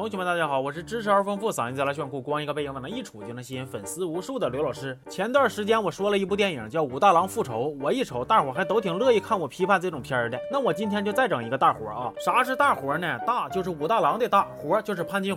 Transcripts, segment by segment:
同学们，大家好，我是知识而丰富、嗓音贼拉炫酷、光一个背影往那一杵就能吸引粉丝无数的刘老师。前段时间我说了一部电影叫《武大郎复仇》，我一瞅，大伙还都挺乐意看我批判这种片儿的。那我今天就再整一个大活啊！啥是大活呢？大就是武大郎的大活，就是潘金。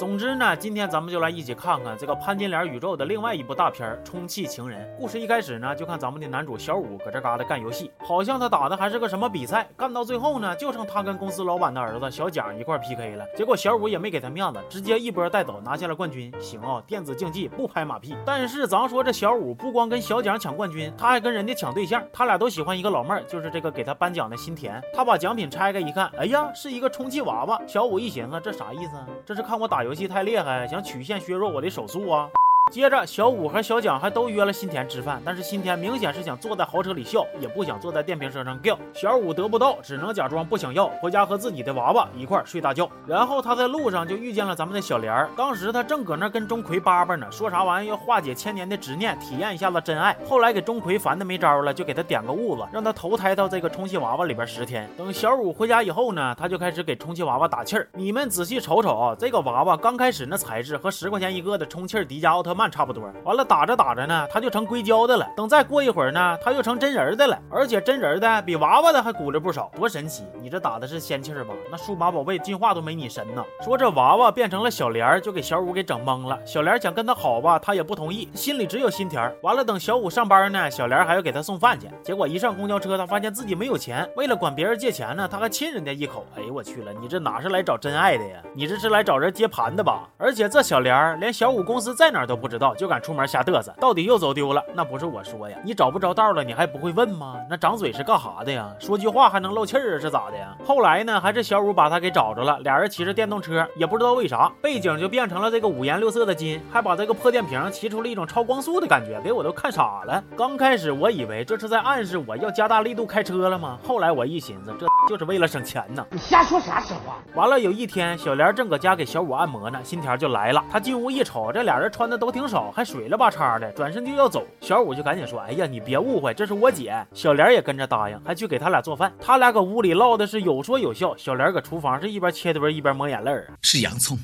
总之呢，今天咱们就来一起看看这个潘金莲宇宙的另外一部大片《充气情人》。故事一开始呢，就看咱们的男主小五搁这嘎达干游戏，好像他打的还是个什么比赛，干到最后呢，就剩他跟公司老板的儿子小蒋一块 PK 了。结果小五也没给他面子，直接一波带走，拿下了冠军。行啊，电子竞技不拍马屁。但是咱说这小五不光跟小蒋抢冠军，他还跟人家抢对象。他俩都喜欢一个老妹儿，就是这个给他颁奖的新田。他把奖品拆开一看，哎呀，是一个充气娃娃。小五一寻思，这啥意思？这是看我打游游戏太厉害？想曲线削弱我的手速啊！接着，小五和小蒋还都约了新田吃饭，但是新田明显是想坐在豪车里笑，也不想坐在电瓶车上吊。小五得不到，只能假装不想要，回家和自己的娃娃一块睡大觉。然后他在路上就遇见了咱们的小莲儿，当时他正搁那跟钟馗叭叭呢，说啥玩意要化解千年的执念，体验一下子真爱。后来给钟馗烦的没招了，就给他点个痦子，让他投胎到这个充气娃娃里边十天。等小五回家以后呢，他就开始给充气娃娃打气儿。你们仔细瞅瞅啊，这个娃娃刚开始那材质和十块钱一个的充气迪迦奥特曼差不多，完了。打着打着呢，他就成硅胶的了。等再过一会儿呢，他又成真人的了。而且真人的比娃娃的还鼓着不少，多神奇！你这打的是仙气儿吧？那数码宝贝进化都没你神呢。说这娃娃变成了小莲，就给小五给整懵了。小莲想跟他好吧，他也不同意，心里只有心田。完了，等小五上班呢，小莲还要给他送饭去。结果一上公交车，他发现自己没有钱。为了管别人借钱呢，他还亲人家一口。哎呦我去了，你这哪是来找真爱的呀？你这是来找人接盘的吧？而且这小莲连小五公司在哪都不知道，就敢出门。瞎嘚瑟，到底又走丢了？那不是我说呀，你找不着道了，你还不会问吗？那长嘴是干啥的呀？说句话还能漏气儿啊？是咋的呀？后来呢，还是小五把他给找着了，俩人骑着电动车，也不知道为啥，背景就变成了这个五颜六色的金，还把这个破电瓶骑出了一种超光速的感觉，给我都看傻了。刚开始我以为这是在暗示我要加大力度开车了吗？后来我一寻思，这 就是为了省钱呢。你瞎说啥实话？完了，有一天小莲正搁家给小五按摩呢，心田就来了。他进屋一瞅，这俩人穿的都挺少，还水了吧叉的，转身。就要走，小五就赶紧说：“哎呀，你别误会，这是我姐。”小莲也跟着答应，还去给他俩做饭。他俩搁屋里唠的是有说有笑，小莲搁厨房是一边切墩一边抹眼泪儿。是洋葱，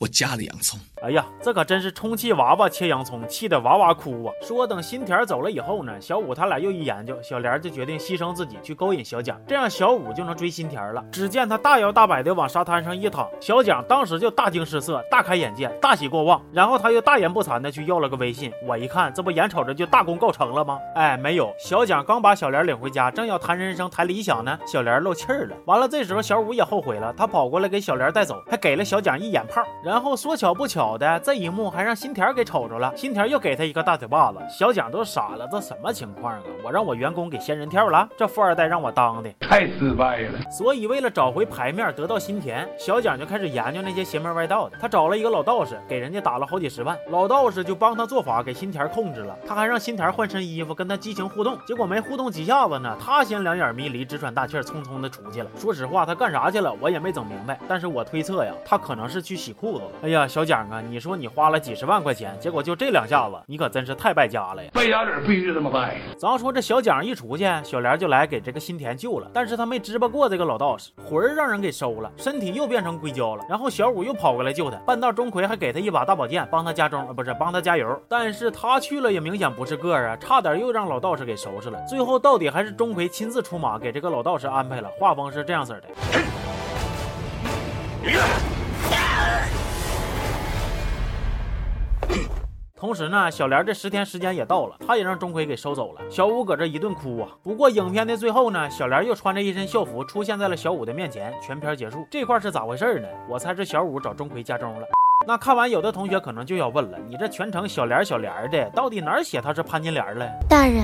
我加了洋葱。哎呀，这可真是充气娃娃切洋葱，气得哇哇哭啊！说等新田走了以后呢，小五他俩又一研究，小莲就决定牺牲自己去勾引小蒋，这样小五就能追新田了。只见他大摇大摆的往沙滩上一躺，小蒋当时就大惊失色，大开眼界，大喜过望。然后他又大言不惭的去要了个微信。我一看，这不眼瞅着就大功告成了吗？哎，没有，小蒋刚把小莲领回家，正要谈人生谈理想呢，小莲漏气儿了。完了，这时候小五也后悔了，他跑过来给小莲带走，还给了小蒋一眼炮。然后说巧不巧的，这一幕。还让新田给瞅着了，新田又给他一个大嘴巴子，小蒋都傻了，这什么情况啊？我让我员工给仙人跳了，这富二代让我当的太失败了。所以为了找回牌面，得到新田，小蒋就开始研究那些邪门歪道的。他找了一个老道士，给人家打了好几十万，老道士就帮他做法，给新田控制了。他还让新田换身衣服，跟他激情互动，结果没互动几下子呢，他先两眼迷离，直喘大气，匆匆的出去了。说实话，他干啥去了，我也没整明白。但是我推测呀，他可能是去洗裤子了。哎呀，小蒋啊，你说你花了。几十万块钱，结果就这两下子，你可真是太败家了呀！败家子必须这么败。咱说这小蒋一出去，小莲就来给这个新田救了，但是他没支巴过这个老道士，魂儿让人给收了，身体又变成硅胶了。然后小五又跑过来救他，半道钟馗还给他一把大宝剑，帮他加钟，不是帮他加油。但是他去了也明显不是个儿啊，差点又让老道士给收拾了。最后到底还是钟馗亲自出马，给这个老道士安排了。画风是这样式的。同时呢，小莲这十天时间也到了，她也让钟馗给收走了。小五搁这一顿哭啊。不过影片的最后呢，小莲又穿着一身校服出现在了小五的面前。全片结束，这块是咋回事呢？我猜是小五找钟馗家中了。那看完，有的同学可能就要问了：你这全程小莲小莲的，到底哪儿写他是潘金莲了？大人，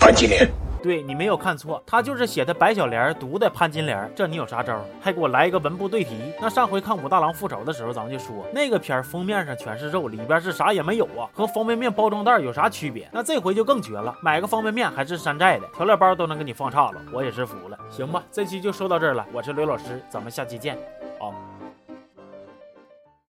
潘金莲。对你没有看错，他就是写的白小莲读的潘金莲。这你有啥招？还给我来一个文不对题。那上回看武大郎复仇的时候，咱们就说那个片儿封面上全是肉，里边是啥也没有啊，和方便面包装袋有啥区别？那这回就更绝了，买个方便面还是山寨的，调料包都能给你放岔了，我也是服了。行吧，这期就说到这儿了，我是刘老师，咱们下期见，好。